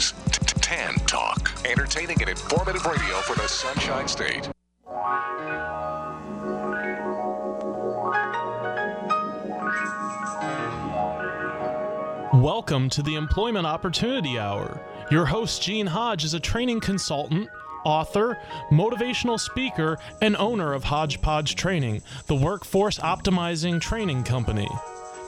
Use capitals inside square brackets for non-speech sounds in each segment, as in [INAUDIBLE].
Opportunities. Tan Talk. Entertaining and informative radio for the Sunshine State. Welcome to the Employment Opportunity Hour. Your host, Gene Hodge, is a training consultant, author, motivational speaker, and owner of Hodgepodge Training, the workforce optimizing training company.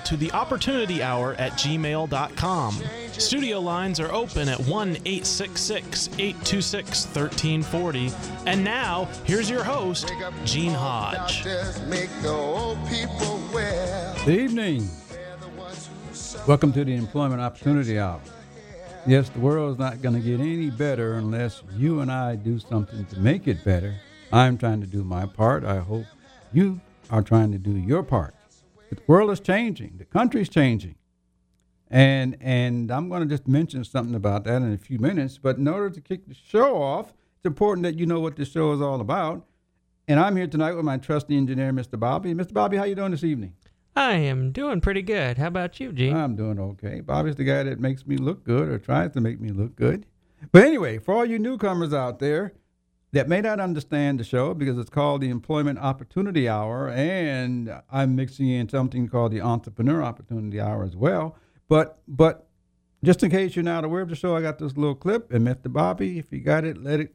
to the opportunity hour at gmail.com. Studio lines are open at 1 866 826 1340. And now, here's your host, Gene Hodge. Good evening. Welcome to the Employment Opportunity Hour. Yes, the world is not going to get any better unless you and I do something to make it better. I'm trying to do my part. I hope you are trying to do your part. The world is changing. The country's changing. And and I'm going to just mention something about that in a few minutes. But in order to kick the show off, it's important that you know what the show is all about. And I'm here tonight with my trusty engineer, Mr. Bobby. Mr. Bobby, how you doing this evening? I am doing pretty good. How about you, Gene? I'm doing okay. Bobby's the guy that makes me look good or tries to make me look good. But anyway, for all you newcomers out there that may not understand the show because it's called the Employment Opportunity Hour, and I'm mixing in something called the Entrepreneur Opportunity Hour as well. But but just in case you're not aware of the show, I got this little clip, and Mr. Bobby, if you got it, let it.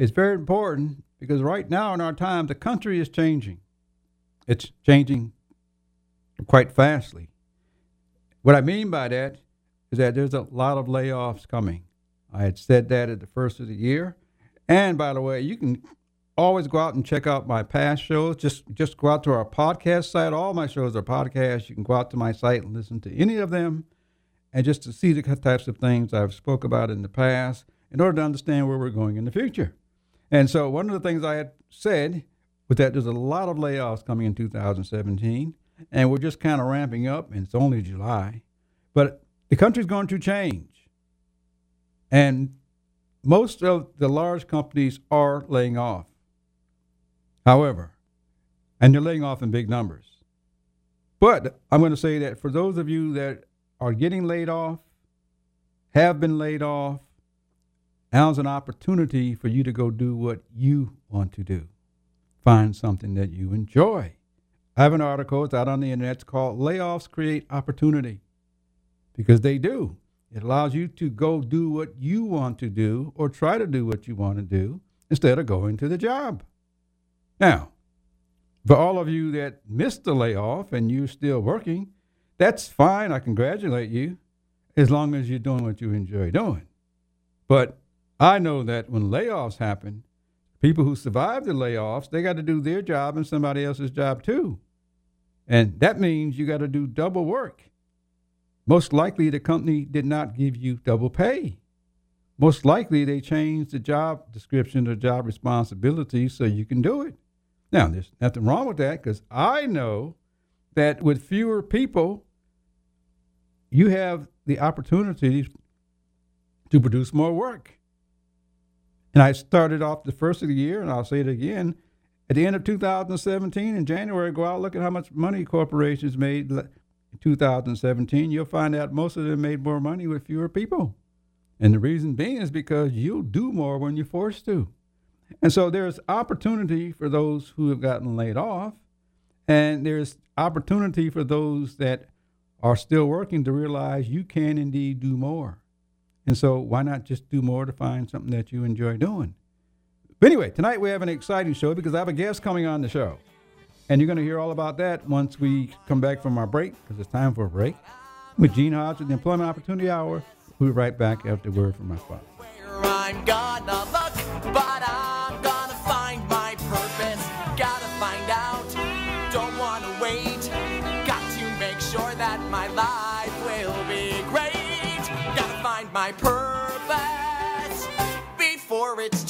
It's very important because right now in our time, the country is changing. It's changing quite fastly. What I mean by that is that there's a lot of layoffs coming. I had said that at the first of the year. And by the way, you can always go out and check out my past shows. Just just go out to our podcast site. All my shows are podcasts. You can go out to my site and listen to any of them, and just to see the types of things I've spoke about in the past, in order to understand where we're going in the future. And so, one of the things I had said was that there's a lot of layoffs coming in 2017, and we're just kind of ramping up, and it's only July, but the country's going to change, and most of the large companies are laying off. However, and they're laying off in big numbers. But I'm going to say that for those of you that are getting laid off, have been laid off, now's an opportunity for you to go do what you want to do. Find something that you enjoy. I have an article, it's out on the internet, it's called Layoffs Create Opportunity. Because they do. It allows you to go do what you want to do or try to do what you want to do instead of going to the job. Now, for all of you that missed the layoff and you're still working, that's fine. I congratulate you as long as you're doing what you enjoy doing. But I know that when layoffs happen, people who survive the layoffs, they got to do their job and somebody else's job too. And that means you got to do double work. Most likely, the company did not give you double pay. Most likely, they changed the job description or job responsibilities so you can do it. Now, there's nothing wrong with that because I know that with fewer people, you have the opportunity to produce more work. And I started off the first of the year, and I'll say it again. At the end of 2017, in January, go out look at how much money corporations made in 2017. You'll find out most of them made more money with fewer people. And the reason being is because you'll do more when you're forced to. And so there's opportunity for those who have gotten laid off, and there's opportunity for those that are still working to realize you can indeed do more. And so why not just do more to find something that you enjoy doing? But anyway, tonight we have an exciting show because I have a guest coming on the show. And you're going to hear all about that once we come back from our break, because it's time for a break. With Gene Hodge with the Employment Opportunity Hour. We'll be right back after word from my sponsor. My purpose before it's.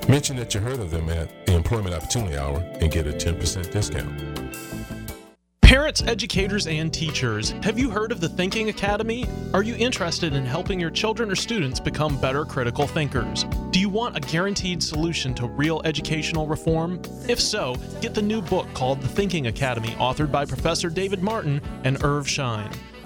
Mention that you heard of them at the Employment Opportunity Hour and get a 10% discount. Parents, educators, and teachers, have you heard of the Thinking Academy? Are you interested in helping your children or students become better critical thinkers? Do you want a guaranteed solution to real educational reform? If so, get the new book called The Thinking Academy, authored by Professor David Martin and Irv Schein.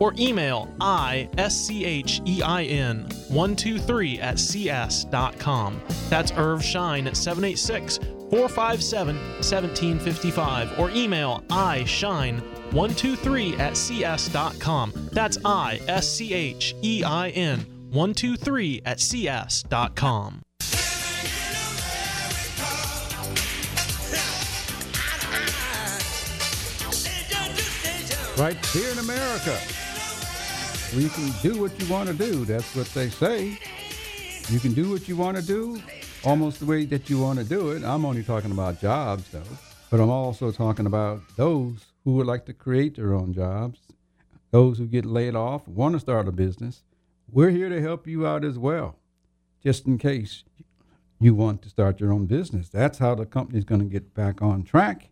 or email ischein 123 at cs.com. That's Irv Schein at 786 457 1755 or email ischein123 at cs.com. That's I S C H E I N 123 at cs.com. right here in America. We can do what you want to do. That's what they say. You can do what you want to do almost the way that you want to do it. I'm only talking about jobs, though, but I'm also talking about those who would like to create their own jobs, those who get laid off, want to start a business. We're here to help you out as well, just in case you want to start your own business. That's how the company's going to get back on track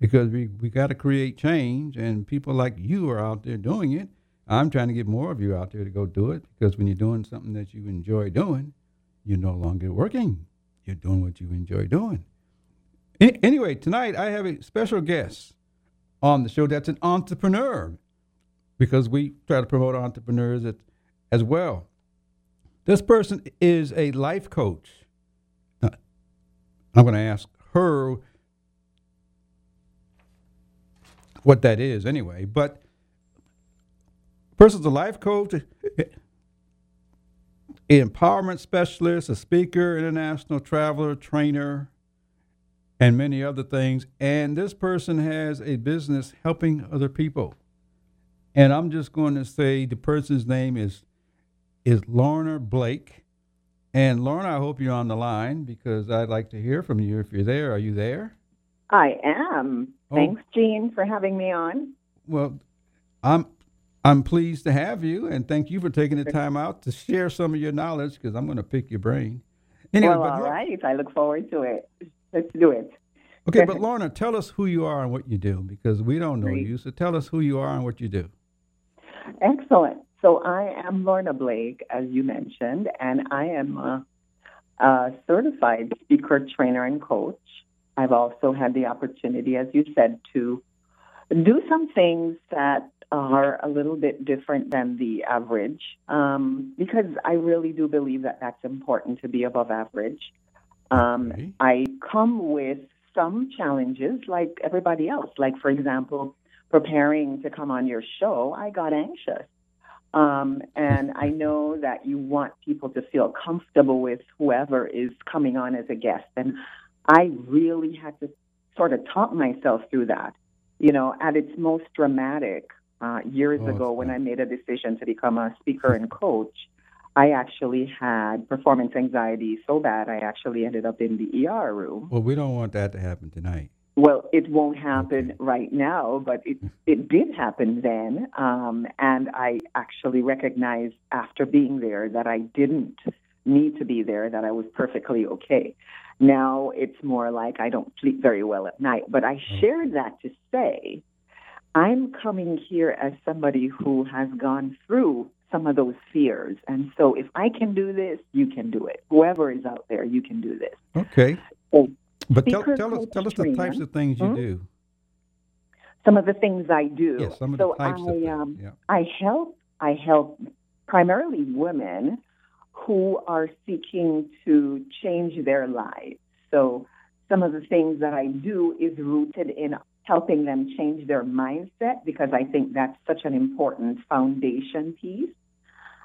because we, we got to create change, and people like you are out there doing it. I'm trying to get more of you out there to go do it because when you're doing something that you enjoy doing, you're no longer working. You're doing what you enjoy doing. anyway, tonight I have a special guest on the show that's an entrepreneur because we try to promote entrepreneurs at, as well. This person is a life coach. I'm going to ask her what that is anyway, but person's a life coach, empowerment specialist, a speaker, international traveler, trainer, and many other things. And this person has a business helping other people. And I'm just going to say the person's name is is Lorna Blake. And Lorna, I hope you're on the line because I'd like to hear from you if you're there. Are you there? I am. Oh. Thanks, Gene, for having me on. Well, I'm I'm pleased to have you, and thank you for taking the time out to share some of your knowledge because I'm going to pick your brain. Anyway, well, all right. I look forward to it. Let's do it. Okay, but Lorna, tell us who you are and what you do because we don't know Great. you. So tell us who you are and what you do. Excellent. So I am Lorna Blake, as you mentioned, and I am a, a certified speaker, trainer, and coach. I've also had the opportunity, as you said, to do some things that are a little bit different than the average um, because I really do believe that that's important to be above average. Um, okay. I come with some challenges like everybody else. Like, for example, preparing to come on your show, I got anxious. Um, and I [LAUGHS] know that you want people to feel comfortable with whoever is coming on as a guest. And I really had to sort of talk myself through that. You know, at its most dramatic uh, years oh, ago when I made a decision to become a speaker and coach, I actually had performance anxiety so bad I actually ended up in the ER room. Well, we don't want that to happen tonight. Well, it won't happen okay. right now, but it it did happen then, um, and I actually recognized after being there that I didn't need to be there, that I was perfectly okay. Now it's more like I don't sleep very well at night, but I oh. shared that to say I'm coming here as somebody who has gone through some of those fears. And so if I can do this, you can do it. Whoever is out there, you can do this. Okay. So, but tell, tell us tell us the types of things you hmm? do. Some of the things I do. Yes, some of so the types I, of um, yeah. I help I help primarily women who are seeking to change their lives. So some of the things that I do is rooted in helping them change their mindset because I think that's such an important foundation piece.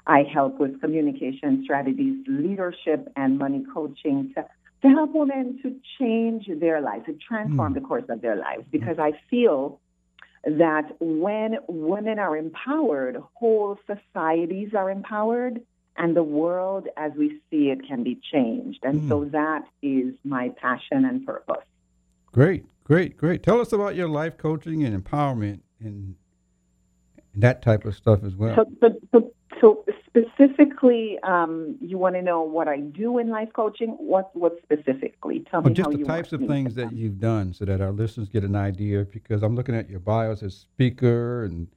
I help with communication strategies, leadership, and money coaching to, to help women to change their lives, to transform mm. the course of their lives. Because I feel that when women are empowered, whole societies are empowered, and the world as we see it can be changed. And mm. so that is my passion and purpose. Great, great, great. Tell us about your life coaching and empowerment and that type of stuff as well. So, but, but, so specifically, um, you want to know what I do in life coaching? What what specifically? Tell well, me just the types of things that you've done, so that our listeners get an idea. Because I'm looking at your bios as speaker and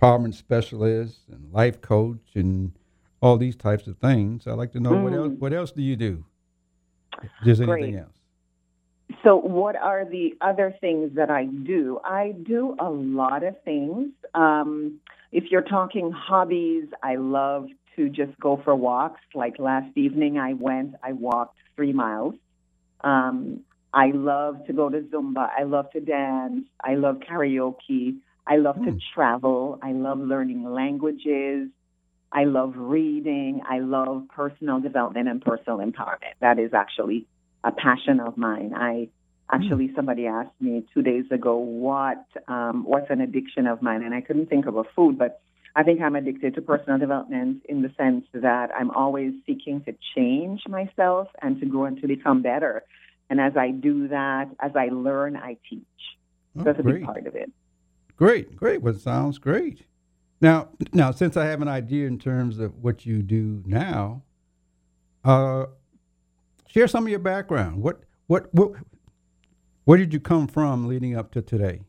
empowerment specialist and life coach and all these types of things. I'd like to know mm. what else. What else do you do? If there's anything Great. else. So, what are the other things that I do? I do a lot of things. Um, if you're talking hobbies, I love to just go for walks. Like last evening, I went, I walked three miles. Um, I love to go to Zumba. I love to dance. I love karaoke. I love mm. to hmm. travel. I love learning languages. I love reading. I love personal development and personal empowerment. That is actually a passion of mine. I Actually, somebody asked me two days ago what um, what's an addiction of mine, and I couldn't think of a food, but I think I'm addicted to personal development in the sense that I'm always seeking to change myself and to grow and to become better. And as I do that, as I learn, I teach. Oh, That's a great. big part of it. Great, great. Well, sounds great. Now, now, since I have an idea in terms of what you do now, uh, share some of your background. What, what, what, where did you come from leading up to today?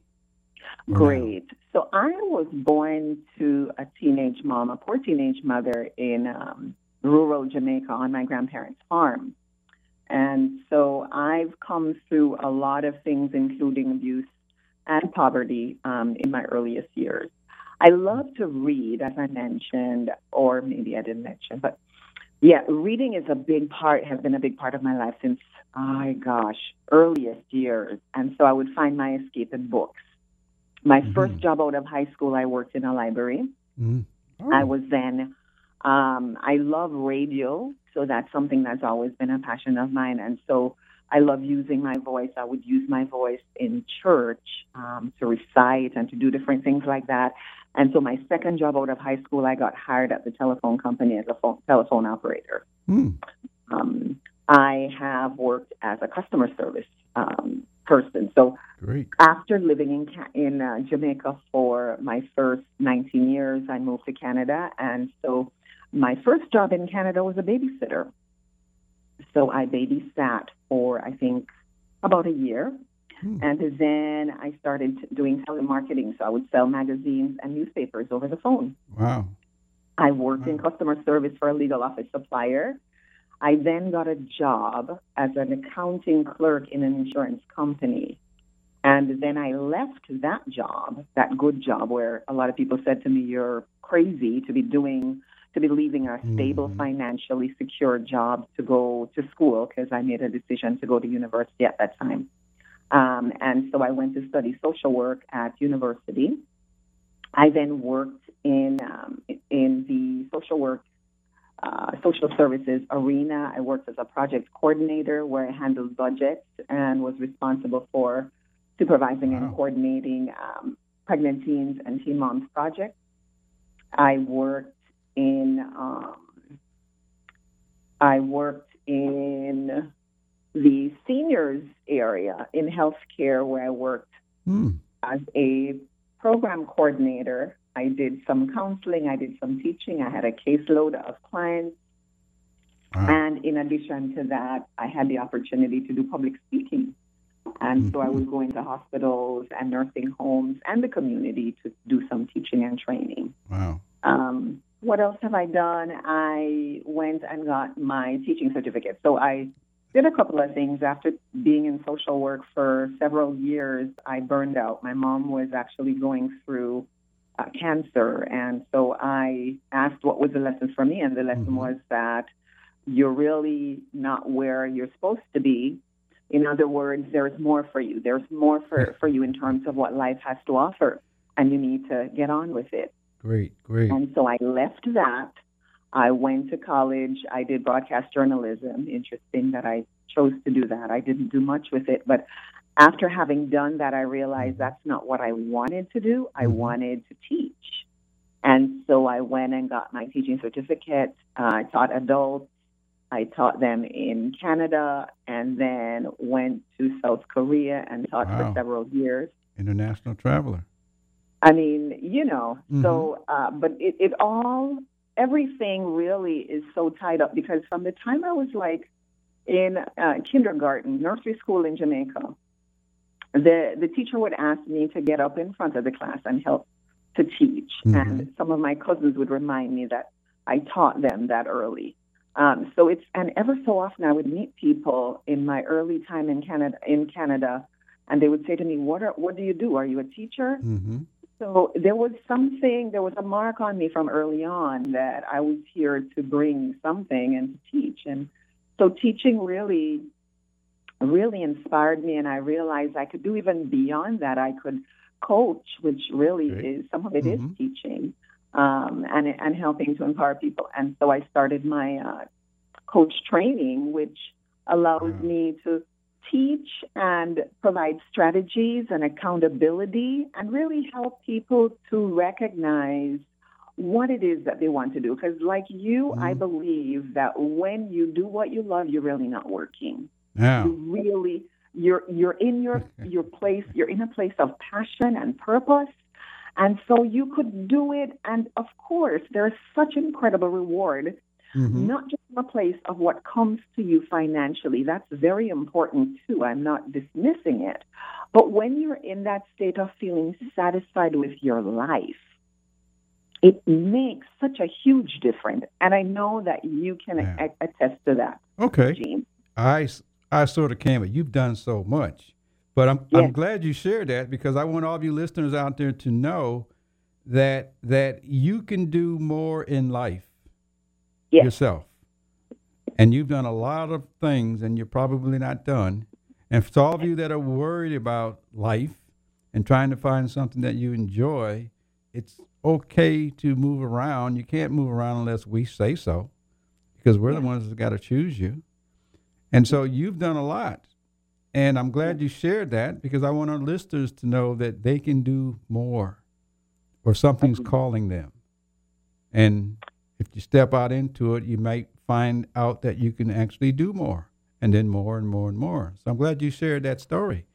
Great. So I was born to a teenage mom, a poor teenage mother in um, rural Jamaica on my grandparents' farm. And so I've come through a lot of things, including abuse and poverty um, in my earliest years. I love to read, as I mentioned, or maybe I didn't mention, but yeah, reading is a big part, has been a big part of my life since, my gosh, earliest years. And so I would find my escape in books. My first Mhm. job out of high school, I worked in a library. Mhm. Oh, I was then, um, I love radio, so that's something that's always been a passion of mine. And so I love using my voice. I would use my voice in church um, to recite and to do different things like that. And so my second job out of high school, I got hired at the telephone company as a phone, telephone operator. hmm. Um, I have worked as a customer service um, person. So great. after living in in uh, Jamaica for my first 19 years, I moved to Canada, and so my first job in Canada was a babysitter. So I babysat for I think about a year, Hmm. and then I started doing telemarketing. So I would sell magazines and newspapers over the phone. Wow. I worked in customer service for a legal office supplier. I then got a job as an accounting clerk in an insurance company. And then I left that job, that good job where a lot of people said to me, You're crazy to be doing, to be leaving a stable, Mhm. financially secure job to go to school because I made a decision to go to university at that time. Um, and so I went to study social work at university. I then worked in um, in the social work, uh, social services arena. I worked as a project coordinator where I handled budgets and was responsible for supervising and coordinating um, pregnant teens and teen moms projects. I worked in um, I worked in the seniors area in healthcare where I worked Hmm. as a program coordinator. I did some counseling, I did some teaching, I had a caseload of clients. Wow. And in addition to that, I had the opportunity to do public speaking. And so I would go into hospitals and nursing homes and the community to do some teaching and training. Wow. Um, what else have I done? I went and got my teaching certificate. So I did a couple of things. After being in social work for several years, I burned out. My mom was actually going through uh, cancer. And so I asked what was the lesson for me. And the lesson Mhm. was that you're really not where you're supposed to be. In other words, there's more for you. There's more for, for you in terms of what life has to offer. And you need to get on with it. Great. Great. And so I left that. I went to college. I did broadcast journalism. Interesting that I chose to do that. I didn't do much with it, but after having done that, I realized that's not what I wanted to do. I Mhm. wanted to teach. And so I went and got my teaching certificate. Uh, I taught adults. I taught them in Canada and then went to South Korea and taught Wow. for several years. International traveler. I mean, you know, Mhm. so, uh, but it, it all, everything really is so tied up because from the time I was like in uh, kindergarten, nursery school in Jamaica, the, the teacher would ask me to get up in front of the class and help to teach. Mhm. And some of my cousins would remind me that I taught them that early. Um, so it's, and ever so often I would meet people in my early time in Canada, in Canada, and they would say to me, what are, what do you do? Are you a teacher? Mm-hmm. So there was something, there was a mark on me from early on that I was here to bring something and to teach. And so teaching really, really inspired me. And I realized I could do even beyond that. I could coach, which really is, some of it is Mhm. teaching um, and, and helping to empower people. And so I started my uh, coach training, which allows Wow. me to teach and provide strategies and accountability and really help people to recognize what it is that they want to do. Because, like you, I believe that when you do what you love, you're really not working. Now, You really, you're you're in your [LAUGHS] your place. You're in a place of passion and purpose, and so you could do it. And of course, there's such incredible reward mhm. not just a place of what comes to you financially. That's very important too. I'm not dismissing it. But when you're in that state of feeling satisfied with your life, it makes such a huge difference. And I know that you can Yeah. a- attest to that, okay. Gene. I, I sort of can, but you've done so much. But I'm Yes. I'm glad you shared that because I want all of you listeners out there to know that that you can do more in life Yes. yourself. And you've done a lot of things and you're probably not done. And for all of you that are worried about life and trying to find something that you enjoy, it's okay to move around. You can't move around unless we say so because we're the ones that got to choose you. And so you've done a lot. And I'm glad you shared that because I want our listeners to know that they can do more or something's calling them. And if you step out into it, you might find out that you can actually do more and then more and more and more. So I'm glad you shared that story.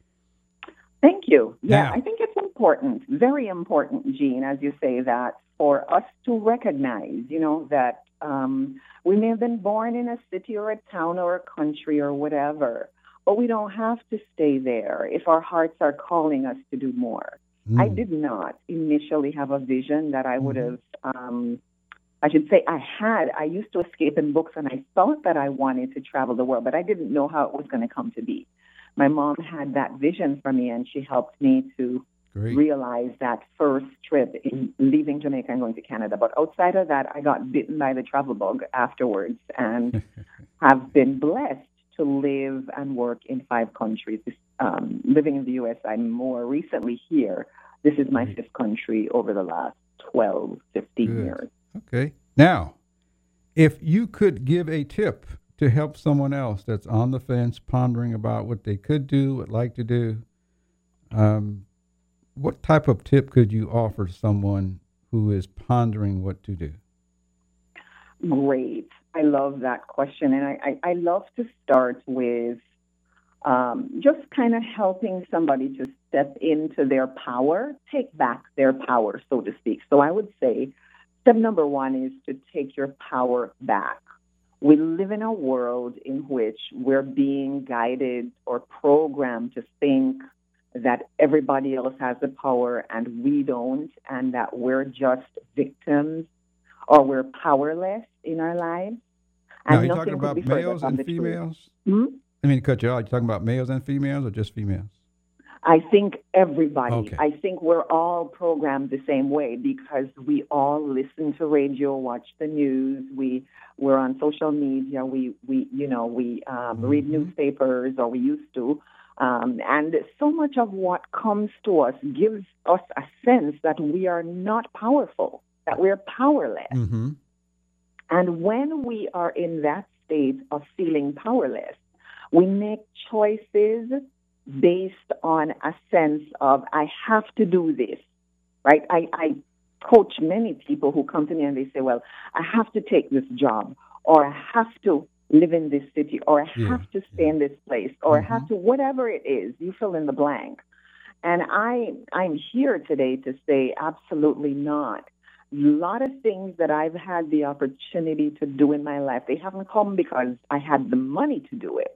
Thank you. Yeah, Now- I think it's important, very important, Gene, as you say that, for us to recognize, you know, that um, we may have been born in a city or a town or a country or whatever, but we don't have to stay there if our hearts are calling us to do more. I Mm. did not initially have a vision that I would Mhm. have. Um, I should say I had. I used to escape in books, and I thought that I wanted to travel the world, but I didn't know how it was going to come to be. My mom had that vision for me, and she helped me to Great. realize that first trip in leaving Jamaica and going to Canada. But outside of that, I got bitten by the travel bug afterwards, and [LAUGHS] have been blessed to live and work in five countries. Um, living in the U.S., I'm more recently here. This is my Great. fifth country over the last 12, 15 Good. years. Okay. Now, if you could give a tip to help someone else that's on the fence, pondering about what they could do, would like to do, um, what type of tip could you offer someone who is pondering what to do? Great. I love that question. And I, I, I love to start with um, just kind of helping somebody to step into their power, take back their power, so to speak. So I would say step number one is to take your power back. We live in a world in which we're being guided or programmed to think that everybody else has the power and we don't, and that we're just victims or we're powerless in our lives. now, are you talking about males and females? Hmm? I mean, to cut you out. You talking about males and females, or just females? I think everybody. Okay. I think we're all programmed the same way because we all listen to radio, watch the news. We we're on social media. We we you know we um, read Mhm. newspapers or we used to. Um, and so much of what comes to us gives us a sense that we are not powerful, that we're powerless. Mm-hmm. And when we are in that state of feeling powerless, we make choices based on a sense of, I have to do this, right? I, I coach many people who come to me and they say, well, I have to take this job, or I have to live in this city, or I Yeah, have to stay in this place, or I have Mhm. to, whatever it is, you fill in the blank. And I, I'm here today to say absolutely not a lot of things that I've had the opportunity to do in my life, they haven't come because I had the money to do it.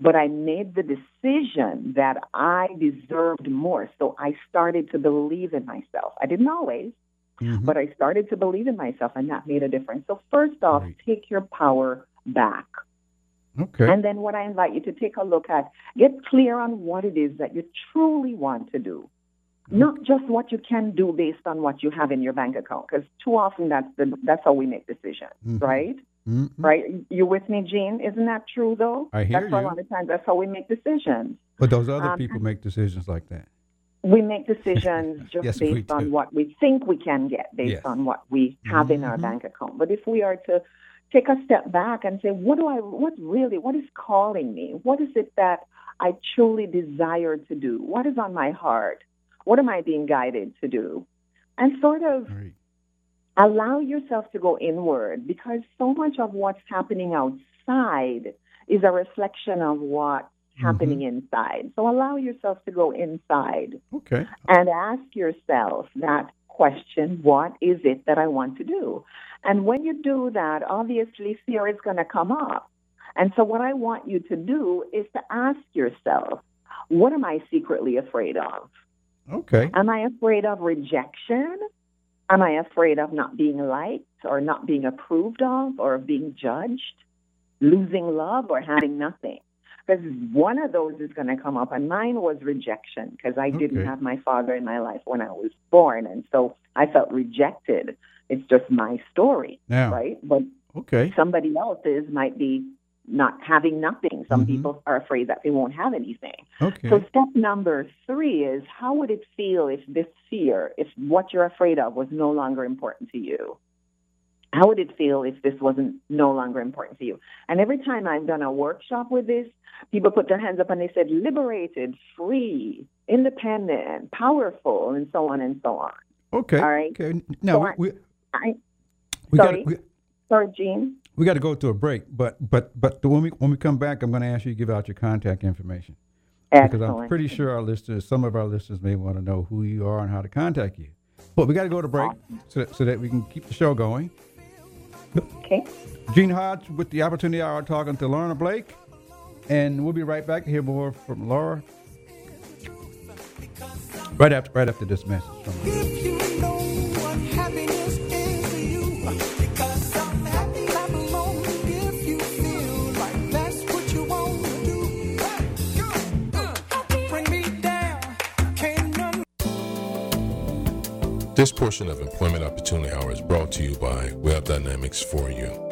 But I made the decision that I deserved more. So I started to believe in myself. I didn't always, Mhm. but I started to believe in myself, and that made a difference. So, first off, Great. take your power back. Okay. And then, what I invite you to take a look at, get clear on what it is that you truly want to do. Not just what you can do based on what you have in your bank account, because too often that's the, that's how we make decisions, Mhm. right? Mhm. Right? You're with me, Gene? Isn't that true, though? I hear that's you. a lot of times that's how we make decisions. But those other Um, people make decisions like that. We make decisions [LAUGHS] just Yes, based on what we think we can get, based Yes. on what we have in our Mhm. bank account. But if we are to take a step back and say, what do I, what really, what is calling me? What is it that I truly desire to do? What is on my heart? What am I being guided to do? And sort of Right. Allow yourself to go inward because so much of what's happening outside is a reflection of what's mm-hmm. happening inside. So allow yourself to go inside Okay. and ask yourself that question what is it that I want to do? And when you do that, obviously fear is going to come up. And so, what I want you to do is to ask yourself, what am I secretly afraid of? Okay. Am I afraid of rejection? Am I afraid of not being liked or not being approved of or of being judged? Losing love or having nothing? Because one of those is going to come up, and mine was rejection because I didn't have my father in my life when I was born, and so I felt rejected. It's just my story, Now, right? But okay. somebody else's might be not having nothing. Some Mhm. people are afraid that they won't have anything. Okay. So step number three is how would it feel if this fear, if what you're afraid of was no longer important to you? How would it feel if this wasn't no longer important to you? And every time I've done a workshop with this, people put their hands up and they said liberated, free, independent, powerful, and so on and so on. Okay. All right. Okay. Now So we I- we, I, we sorry. got we, sorry, Gene. We got to go to a break, but but but when we when we come back, I'm going to ask you to give out your contact information because I'm pretty sure our listeners, some of our listeners, may want to know who you are and how to contact you. But we got to go to break so that, so that we can keep the show going. Okay. Gene Hodge with the Opportunity Hour talking to Lorna Blake, and we'll be right back to hear more from Laura. Right after right after this message This portion of Employment Opportunity Hour is brought to you by Web Dynamics for You.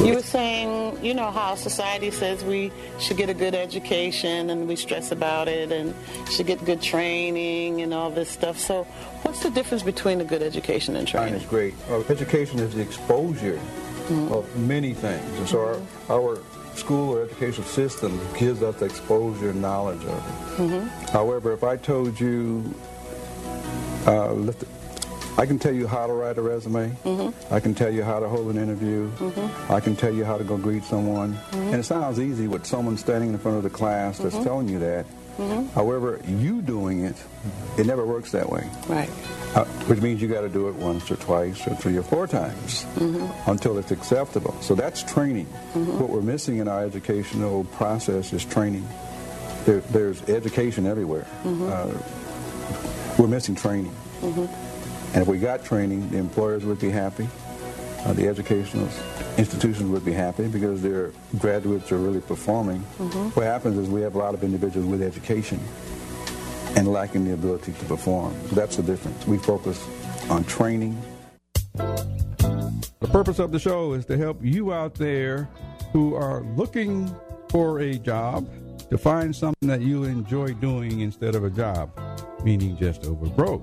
You were saying, you know, how society says we should get a good education and we stress about it and should get good training and all this stuff. So, what's the difference between a good education and Mine training? is great. Our education is the exposure mm-hmm. of many things. And so our, mm-hmm. our school or educational system gives us the exposure and knowledge of it. Mm-hmm. However, if I told you, uh, I can tell you how to write a resume. Mm-hmm. I can tell you how to hold an interview. Mm-hmm. I can tell you how to go greet someone. Mm-hmm. And it sounds easy with someone standing in front of the class that's telling you that. However, you doing it, it never works that way. Right. Uh, which means you got to do it once or twice or three or four times until it's acceptable. So that's training. What we're missing in our educational process is training. There, there's education everywhere. Uh, we're missing training. And if we got training, the employers would be happy. Uh, the educational institutions would be happy because their graduates are really performing. What happens is we have a lot of individuals with education and lacking the ability to perform. So that's the difference. We focus on training. The purpose of the show is to help you out there who are looking for a job to find something that you enjoy doing instead of a job, meaning just over broke.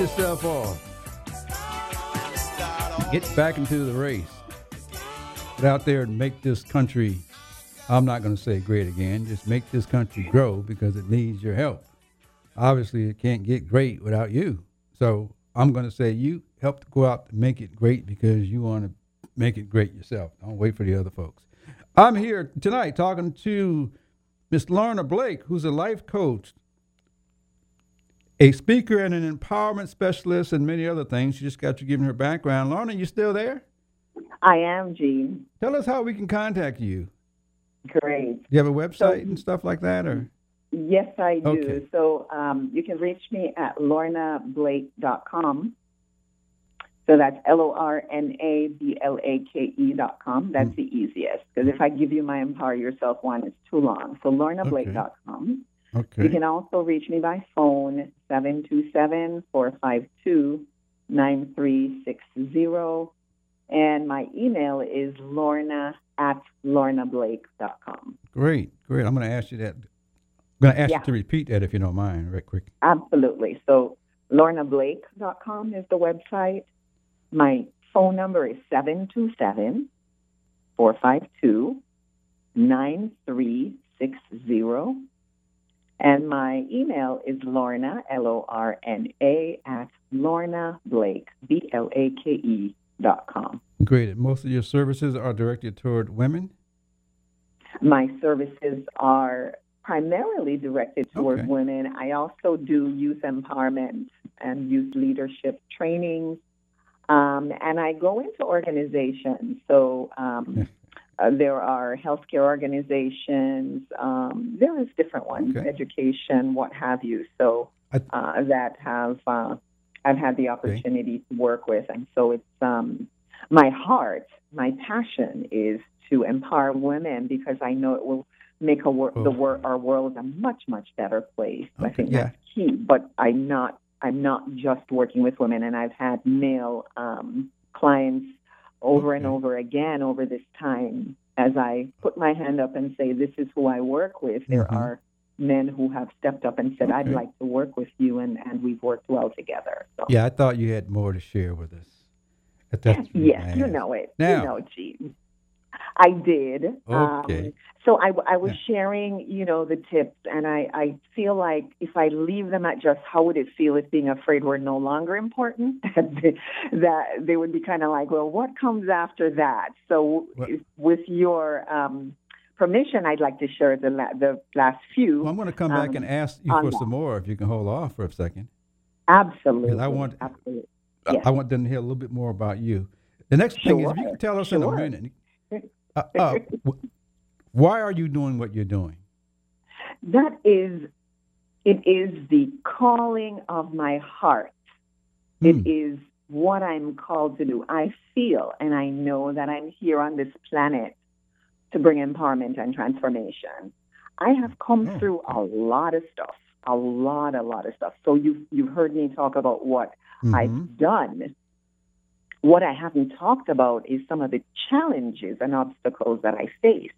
Yourself off, get back into the race. Get out there and make this country. I'm not going to say great again. Just make this country grow because it needs your help. Obviously, it can't get great without you. So I'm going to say you help to go out and make it great because you want to make it great yourself. Don't wait for the other folks. I'm here tonight talking to Miss Lorna Blake, who's a life coach, a speaker, and an empowerment specialist, and many other things. She just got to give her background. Lorna, you still there? I am, Gene. Tell us how we can contact you. Great. Do you have a website and stuff like that, or Yes, I do. Okay. So um, you can reach me at lornablake.com. So that's L O R N A B L A K E dot com. That's the easiest because if I give you my Empower Yourself one, it's too long. So lornablake.com. okay? You can also reach me by phone 727 452 9360. And my email is lorna at lornablake.com. Great, great. I'm going to ask you that. I'm going to ask Yeah. you to repeat that if you don't mind, right quick. Absolutely. So lornablake.com is the website. My phone number is 727 452 9360. And my email is Lorna, L O R N A, at Lorna Blake, B L A K E dot com. Great. And most of your services are directed toward women. My services are primarily directed toward Okay. women. I also do youth empowerment and youth leadership trainings. Um, and I go into organizations. So um, uh, there are healthcare organizations, um, various different ones, Okay. education, what have you. So uh, that have uh, I've had the opportunity to work with, and so it's um, my heart, my passion is to empower women because I know it will make a wor- the Oh. wor- our world a much much better place. I think yeah. that's key. But I'm not I'm not just working with women, and I've had male um, clients over and over again over this time. As I put my hand up and say, "This is who I work with," there Mhm. are men who have stepped up and said, "I'd like to work with you," and, and we've worked well together. So. Yeah, I thought you had more to share with us. But that's [LAUGHS] Yes, you know it. Now- you know, Gene. I did. Okay. Um, so I, I was Yeah. sharing, you know, the tips, and I, I feel like if I leave them at just how would it feel if being afraid were no longer important, [LAUGHS] that they, would be kind of like, well, what comes after that? So if- with your um, permission, I'd like to share the la- the last few. Well, I'm going to come back um, and ask you for that. some more if you can hold off for a second. Absolutely. I want- absolutely. I- Yes. I want them to hear a little bit more about you. The next thing is if you can tell us in a minute, uh, uh, why are you doing what you're doing? That is, it is the calling of my heart. It Hmm. is what I'm called to do. I feel and I know that I'm here on this planet to bring empowerment and transformation. I have come Oh. through a lot of stuff, a lot, a lot of stuff. So you've, you've heard me talk about what Mhm. I've done. What I haven't talked about is some of the challenges and obstacles that I faced.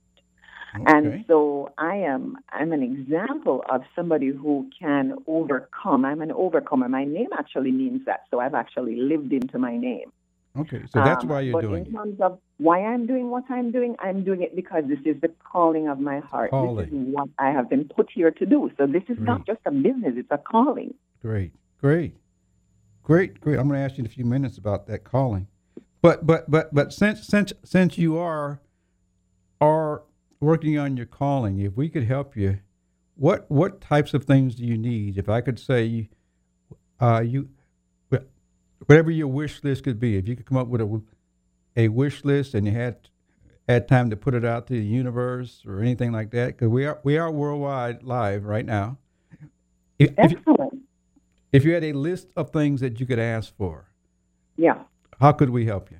Okay. And so I am I'm an example of somebody who can overcome. I'm an overcomer. My name actually means that. So I've actually lived into my name. okay, so that's Um, why you're but doing in it. terms of why I'm doing what I'm doing, I'm doing it because this is the calling of my heart. Calling. This is what I have been put here to do. So this is not just a business, it's a calling. Great, great, great, great. I'm going to ask you in a few minutes about that calling, but but but but since since since you are are working on your calling, if we could help you, what what types of things do you need? If I could say, uh, you whatever your wish list could be, if you could come up with a a wish list and you had had time to put it out to the universe or anything like that, because we are we are worldwide live right now. If, Excellent. if you had a list of things that you could ask for, Yeah. how could we help you?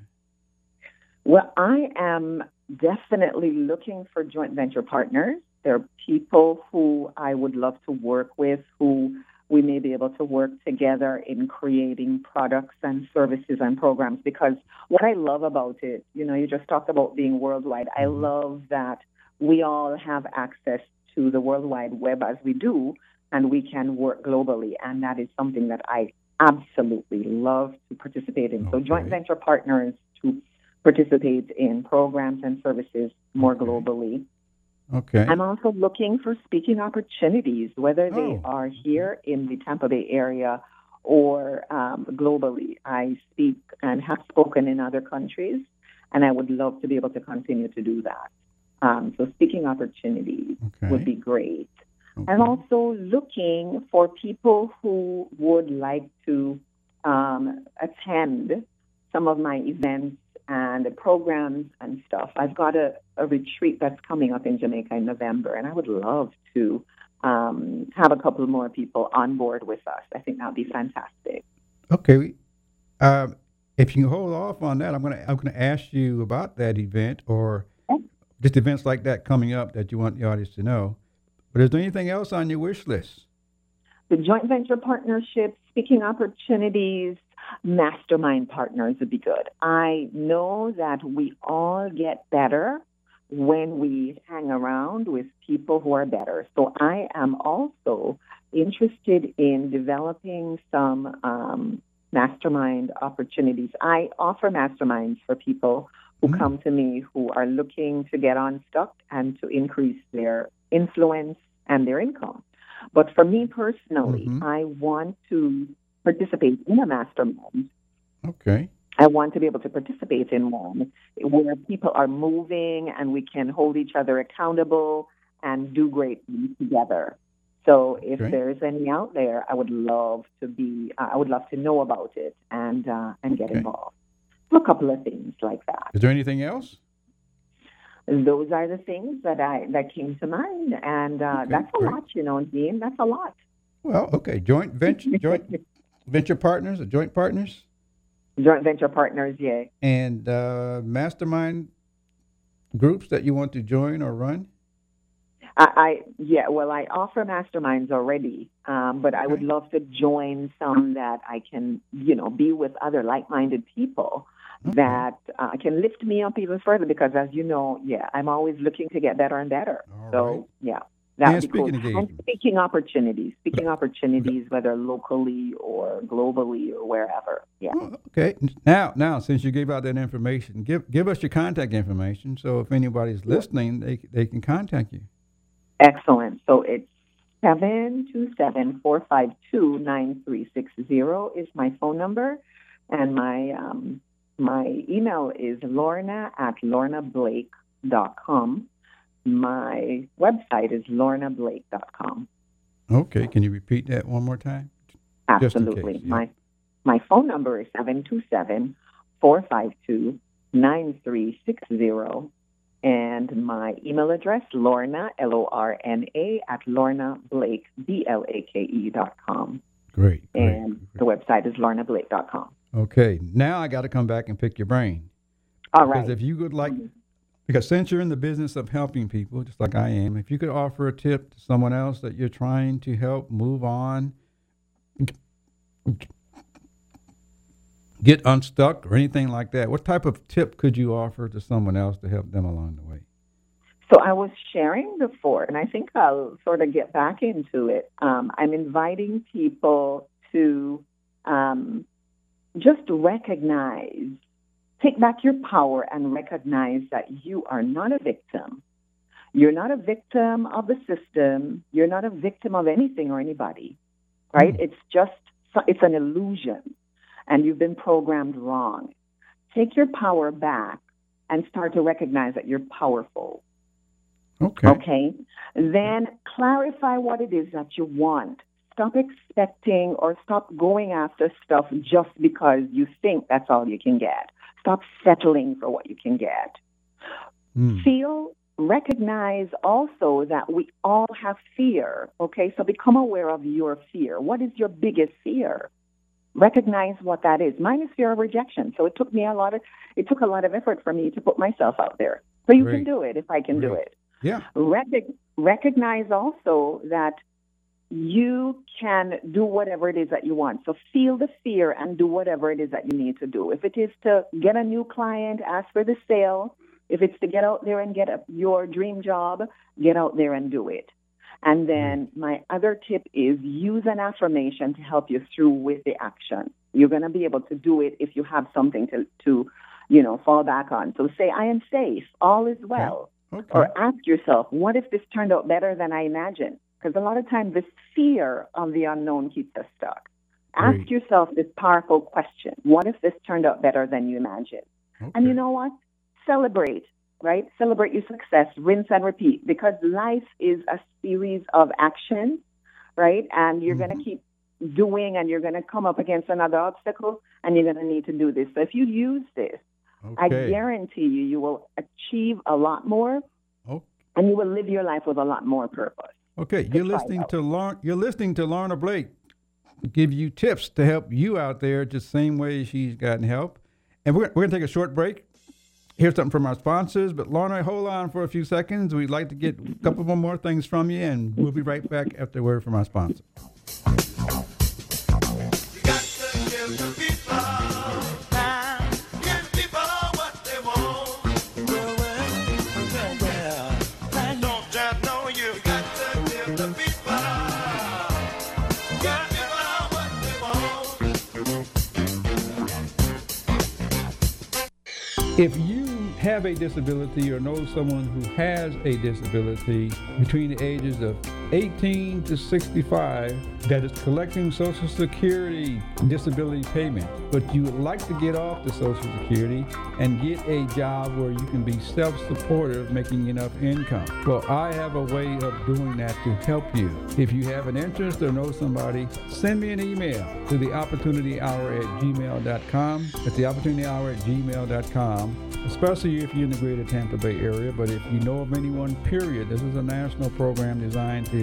Well, I am definitely looking for joint venture partners. There are people who I would love to work with who we may be able to work together in creating products and services and programs because what I love about it, you know, you just talked about being worldwide. I mm-hmm. love that we all have access to the World Wide Web as we do, and we can work globally. And that is something that I absolutely love to participate in. So, joint venture partners to participate in programs and services more globally. Okay. I'm also looking for speaking opportunities, whether they Oh. are here in the Tampa Bay area or um, globally. I speak and have spoken in other countries, and I would love to be able to continue to do that. Um, so, speaking opportunities would be great. I'm also looking for people who would like to um, attend some of my events and the programs and stuff. I've got a, a retreat that's coming up in Jamaica in November, and I would love to um, have a couple more people on board with us. I think that would be fantastic. Okay. Um, if you can hold off on that, I'm gonna I'm gonna ask you about that event or just events like that coming up that you want the audience to know. But is there anything else on your wish list? The joint venture partnerships, speaking opportunities, mastermind partners would be good. I know that we all get better when we hang around with people who are better. So I am also interested in developing some um, mastermind opportunities. I offer masterminds for people who come to me who are looking to get unstuck and to increase their influence and their income. But for me personally, I want to participate in a mastermind. Okay. I want to be able to participate in one where people are moving and we can hold each other accountable and do great things together. So if Okay. there's any out there, I would love to be. Uh, I would love to know about it and uh, and get involved. So a couple of things like that. Is there anything else? Those are the things that I that came to mind, and uh, that's a lot, you know, Dean. That's a lot. Well, okay. Joint venture joint [LAUGHS] venture partners or joint partners Joint venture partners, yeah. and uh, mastermind groups that you want to join or run. I, I yeah, well, I offer masterminds already, um, but I would love to join some that I can, you know, be with other like-minded people that uh, can lift me up even further. Because as you know, yeah, I'm always looking to get better and better. so yeah, that would be cool. speaking And speaking opportunities, speaking opportunities, whether locally or globally or wherever. Yeah. Okay. Now, now, since you gave out that information, give give us your contact information. So if anybody's listening, they they can contact you. Excellent. So it's seven two seven four five two nine three six zero is my phone number, and my um, my email is lorna at lornablake.com. My website is lornablake.com. Okay. Can you repeat that one more time? Absolutely. case, yeah. My my phone number is seven two seven four five two nine three six zero. And my email address, Lorna, L O R N A, at Lorna Blake, B L A K E dot com. Great. And the website is lornablake.com. Okay. Now I got to come back and pick your brain. All Because if you would like, because since you're in the business of helping people, just like I am, if you could offer a tip to someone else that you're trying to help move on, get unstuck, or anything like that, what type of tip could you offer to someone else to help them along the way? So I was sharing before, and I think I'll sort of get back into it. Um, I'm inviting people to um, just recognize, take back your power and recognize that you are not a victim. You're not a victim of the system. You're not a victim of anything or anybody, right? Hmm. It's just, it's an illusion, and you've been programmed wrong. Take your power back and start to recognize that you're powerful. Okay. Okay. Then clarify what it is that you want. Stop expecting or stop going after stuff just because you think that's all you can get. Stop settling for what you can get. Hmm. Feel, recognize also that we all have fear. Okay. So become aware of your fear. What is your biggest fear? Recognize what that is. Mine is fear of rejection. So it took me a lot of, it took a lot of effort for me to put myself out there. So you Great. can do it if I can do it. Yeah. Recog- recognize also that you can do whatever it is that you want. So feel the fear and do whatever it is that you need to do. If it is to get a new client, ask for the sale. If it's to get out there and get a, your dream job, get out there and do it. And then mm-hmm. my other tip is use an affirmation to help you through with the action. You're going to be able to do it if you have something to, to, you know, fall back on. So say, I am safe. All is well. Okay. Or ask yourself, what if this turned out better than I imagined? Because a lot of times this fear of the unknown keeps us stuck. Ask Great. yourself this powerful question. What if this turned out better than you imagined? And you know what? Celebrate, right? Celebrate your success, rinse and repeat, because life is a series of actions, right? And you're going to mm-hmm. keep doing and you're going to come up against another obstacle and you're going to need to do this. So if you use this, I guarantee you, you will achieve a lot more Oh. and you will live your life with a lot more purpose. Okay, you're listening out. to Lauren. You're listening to Lorna Blake give you tips to help you out there, just the same way she's gotten help. And we're, we're gonna take a short break. Here's something from our sponsors, but Lorna, hold on for a few seconds. We'd like to get a couple more things from you, and we'll be right back after a word from our sponsor. If you have a disability or know someone who has a disability between the ages of 18 to 65 that is collecting Social Security disability payment, but you would like to get off the Social Security and get a job where you can be self-supportive, making enough income. Well, I have a way of doing that to help you. If you have an interest or know somebody, send me an email to the opportunity hour at gmail.com. At the opportunity hour at gmail.com especially if you're in the greater Tampa Bay area. But if you know of anyone, period, this is a national program designed to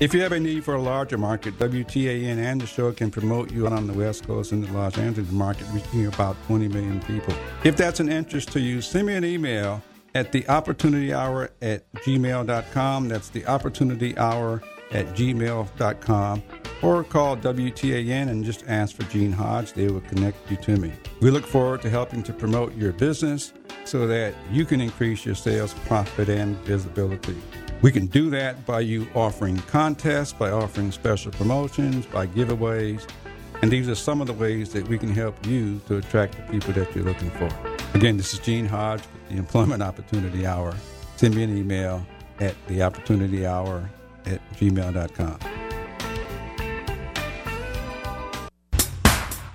If you have a need for a larger market, WTAN and the show can promote you on the West Coast and the Los Angeles market, reaching about 20 million people. If that's an interest to you, send me an email at the opportunity hour at gmail.com. That's the opportunity hour at gmail.com or call WTAN and just ask for Gene Hodge. They will connect you to me. We look forward to helping to promote your business so that you can increase your sales, profit, and visibility. We can do that by you offering contests, by offering special promotions, by giveaways. And these are some of the ways that we can help you to attract the people that you're looking for. Again, this is Gene Hodge with the Employment Opportunity Hour. Send me an email at the opportunity hour at gmail.com.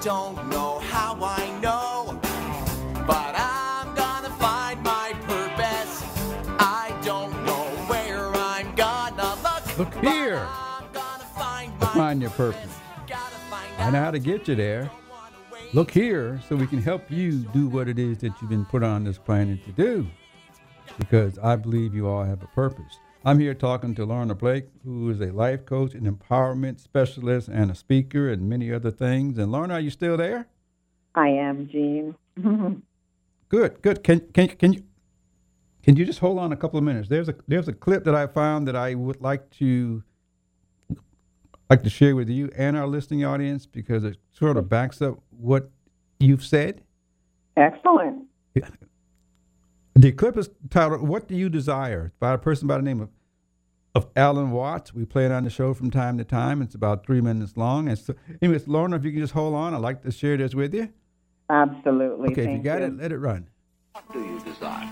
don't know how I know, but I'm gonna find my purpose. I don't know where I'm gonna look. Look here. To find your purpose. I know how to get you there. Look here so we can help you do what it is that you've been put on this planet to do. Because I believe you all have a purpose. I'm here talking to Lorna Blake, who is a life coach, an empowerment specialist, and a speaker, and many other things. And Lorna, are you still there? I am, Gene. [LAUGHS] Good, good. Can can can you can you just hold on a couple of minutes? There's a there's a clip that I found that I would like to like to share with you and our listening audience because it sort of backs up what you've said. Excellent. The clip is titled "What Do You Desire?" by a person by the name of of Alan Watts. We play it on the show from time to time. It's about three minutes long. And so, anyways, Lorna, if you can just hold on, I'd like to share this with you. Absolutely. Okay, if you Thank got it, let it run. What do you desire?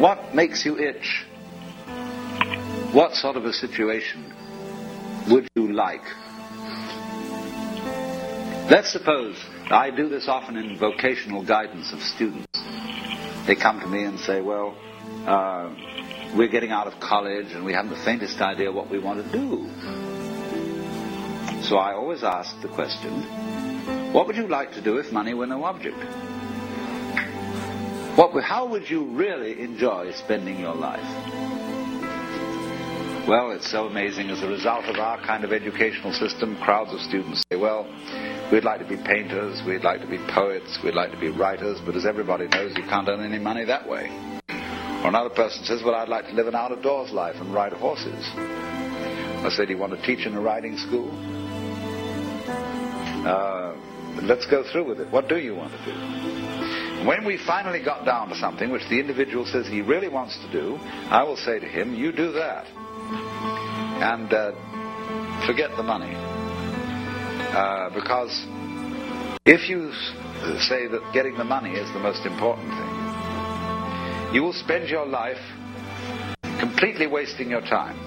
What makes you itch? What sort of a situation would you like? Let's suppose I do this often in vocational guidance of students. They come to me and say, Well, uh, we're getting out of college and we haven't the faintest idea what we want to do. So I always ask the question What would you like to do if money were no object? What, how would you really enjoy spending your life? Well, it's so amazing. As a result of our kind of educational system, crowds of students say, well, we'd like to be painters, we'd like to be poets, we'd like to be writers, but as everybody knows, you can't earn any money that way. Or another person says, well, I'd like to live an out of doors life and ride horses. I say, do you want to teach in a riding school? Uh, let's go through with it. What do you want to do? When we finally got down to something which the individual says he really wants to do, I will say to him, you do that. And uh, forget the money. Uh, because if you say that getting the money is the most important thing, you will spend your life completely wasting your time.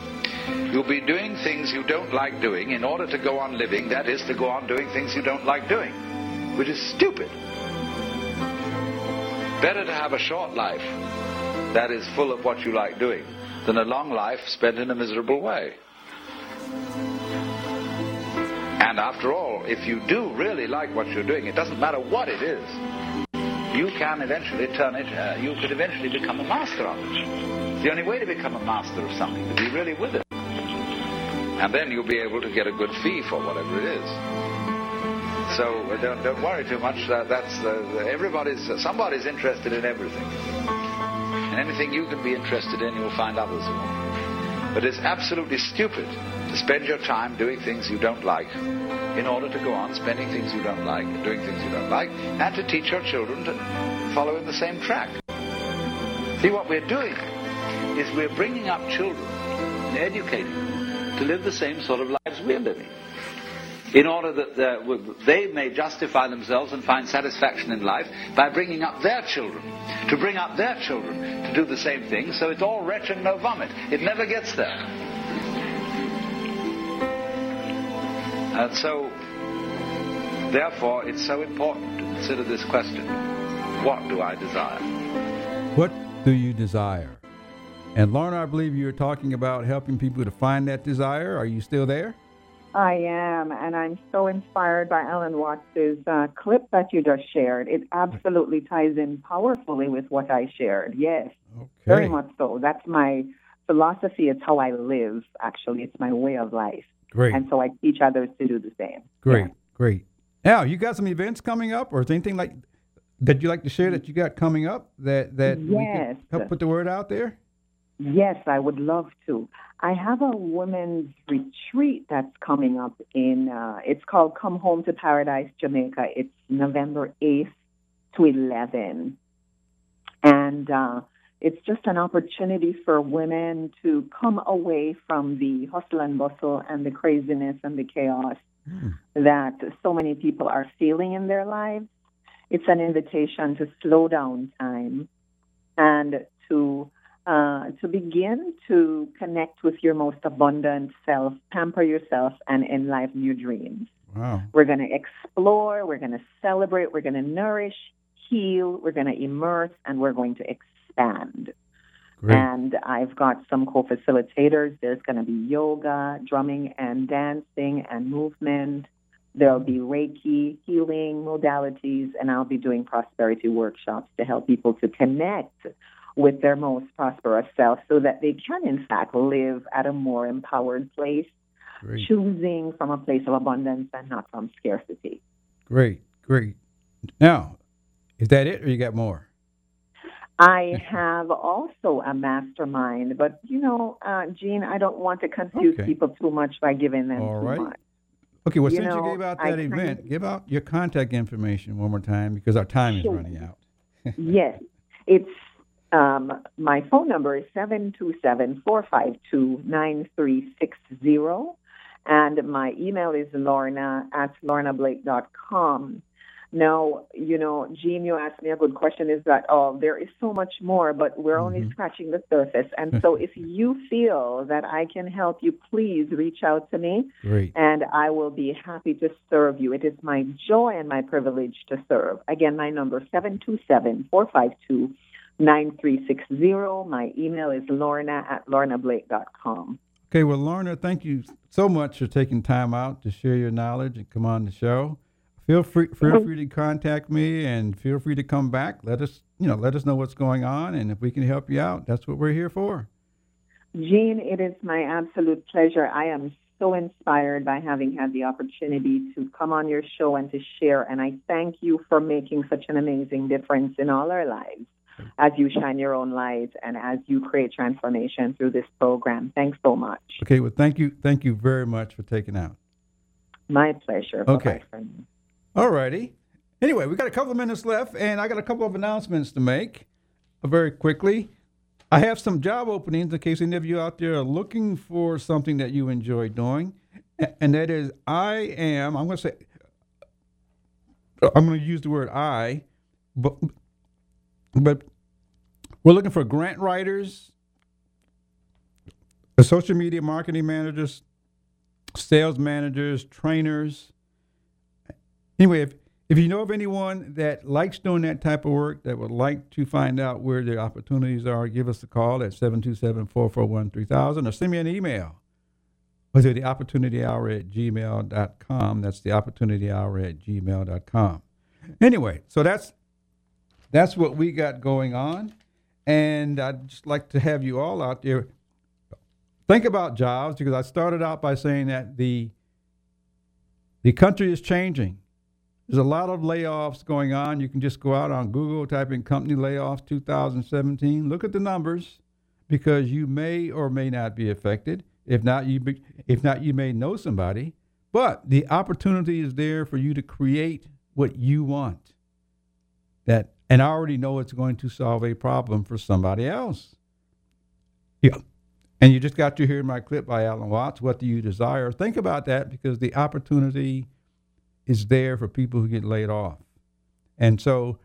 You'll be doing things you don't like doing in order to go on living, that is, to go on doing things you don't like doing, which is stupid. Better to have a short life that is full of what you like doing than a long life spent in a miserable way. And after all, if you do really like what you're doing, it doesn't matter what it is, you can eventually turn it, uh, you could eventually become a master of it. It's the only way to become a master of something, to be really with it. And then you'll be able to get a good fee for whatever it is. So uh, don't, don't worry too much. Uh, that's uh, everybody's. somebody's interested in everything, and anything you can be interested in, you'll find others. But it's absolutely stupid to spend your time doing things you don't like, in order to go on spending things you don't like, doing things you don't like, and to teach your children to follow in the same track. See what we're doing is we're bringing up children and educating them to live the same sort of lives we're living in order that they may justify themselves and find satisfaction in life by bringing up their children, to bring up their children to do the same thing, so it's all wretch and no vomit. It never gets there. And so, therefore, it's so important to consider this question what do I desire? What do you desire? And Lorna, I believe you were talking about helping people to find that desire. Are you still there? I am, and I'm so inspired by Alan Watts' uh, clip that you just shared. It absolutely ties in powerfully with what I shared. Yes, very much so. That's my philosophy. It's how I live, actually. It's my way of life. Great. And so I teach others to do the same. Great, great. Now, you got some events coming up, or is anything like that you like to share that you got coming up that that we Yes. can help put the word out there? Yes, I would love to. I have a women's retreat that's coming up in, uh, it's called Come Home to Paradise, Jamaica. It's November 8th to 11. And uh, it's just an opportunity for women to come away from the hustle and bustle and the craziness and the chaos that so many people are feeling in their lives. It's an invitation to slow down time and to uh, to begin to connect with your most abundant self, pamper yourself, and enliven your dreams. Wow. We're going to explore, we're going to celebrate, we're going to nourish, heal, we're going to immerse, and we're going to expand. Great. And I've got some co facilitators. There's going to be yoga, drumming, and dancing, and movement. There'll be Reiki, healing modalities, and I'll be doing prosperity workshops to help people to connect with their most prosperous self so that they can, in fact, live at a more empowered place, Great. choosing from a place of abundance and not from scarcity. Great, great. Now, is that it, or you got more? I have also a mastermind, but you know, uh, Gene, I don't want to confuse Okay. people too much by giving them All too right. much. Okay, well, You since know, you gave out I that kind event, of- give out your contact information one more time because our time is running out. [LAUGHS] yes, it's Um, my phone number is 727 452 9360. And my email is lorna at lornablake.com. Now, you know, Gene, you asked me a good question is that, oh, there is so much more, but we're only scratching the surface. And so if you feel that I can help you, please reach out to me. Great. And I will be happy to serve you. It is my joy and my privilege to serve. Again, my number 727 452 9360. My email is lorna at lornablake.com. Okay, well, Lorna, thank you so much for taking time out to share your knowledge and come on the show. Feel free, feel oh. free to contact me and feel free to come back. Let us, you know, let us know what's going on, and if we can help you out, that's what we're here for. Gene, it is my absolute pleasure. I am so inspired by having had the opportunity to come on your show and to share. And I thank you for making such an amazing difference in all our lives as you shine your own light and as you create transformation through this program. Thanks so much. Okay, well, thank you, thank you very much for taking out. My pleasure. Okay. Bye-bye for now. All righty. Anyway, we got a couple of minutes left, and I got a couple of announcements to make uh, very quickly. I have some job openings in case any of you out there are looking for something that you enjoy doing, and that is I am. I'm going to say. I'm going to use the word I, but but we're looking for grant writers, social media marketing managers, sales managers, trainers. Anyway, if, if you know of anyone that likes doing that type of work, that would like to find out where the opportunities are, give us a call at 727 441 3000 or send me an email. Was it the opportunity hour at gmail.com? That's the opportunity hour at gmail.com. Anyway, so that's that's what we got going on. And I'd just like to have you all out there think about jobs because I started out by saying that the the country is changing. There's a lot of layoffs going on. You can just go out on Google, type in company layoffs 2017, look at the numbers because you may or may not be affected. If not, you be, if not you may know somebody, but the opportunity is there for you to create what you want. That and I already know it's going to solve a problem for somebody else. Yeah. And you just got to hear my clip by Alan Watts, What Do You Desire? Think about that because the opportunity is there for people who get laid off. And so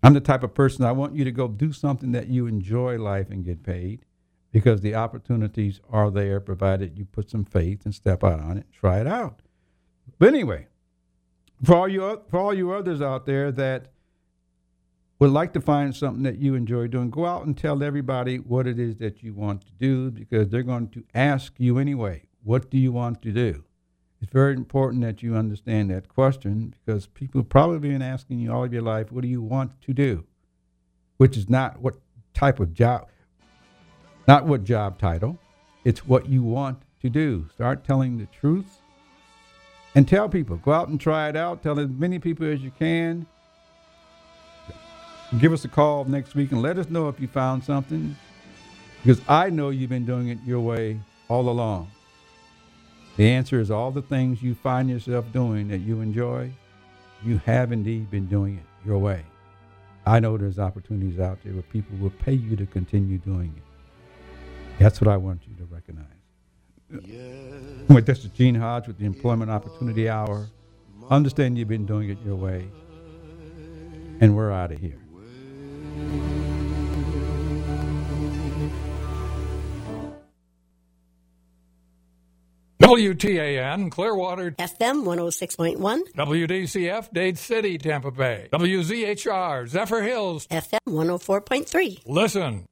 I'm the type of person I want you to go do something that you enjoy life and get paid because the opportunities are there provided you put some faith and step out on it, try it out. But anyway, for all you for all you others out there that would like to find something that you enjoy doing, go out and tell everybody what it is that you want to do because they're going to ask you anyway, what do you want to do? It's very important that you understand that question because people have probably been asking you all of your life, what do you want to do? Which is not what type of job, not what job title. It's what you want to do. Start telling the truth and tell people. Go out and try it out. Tell as many people as you can. Give us a call next week and let us know if you found something because I know you've been doing it your way all along. The answer is all the things you find yourself doing that you enjoy, you have indeed been doing it your way. I know there's opportunities out there where people will pay you to continue doing it. That's what I want you to recognize. Well, this is Gene Hodge with the Employment Opportunity Hour. Understand you've been doing it your way. And we're out of here. WTAN Clearwater FM 106.1, WDCF Dade City Tampa Bay WZHR Zephyrhills FM 104.3. Listen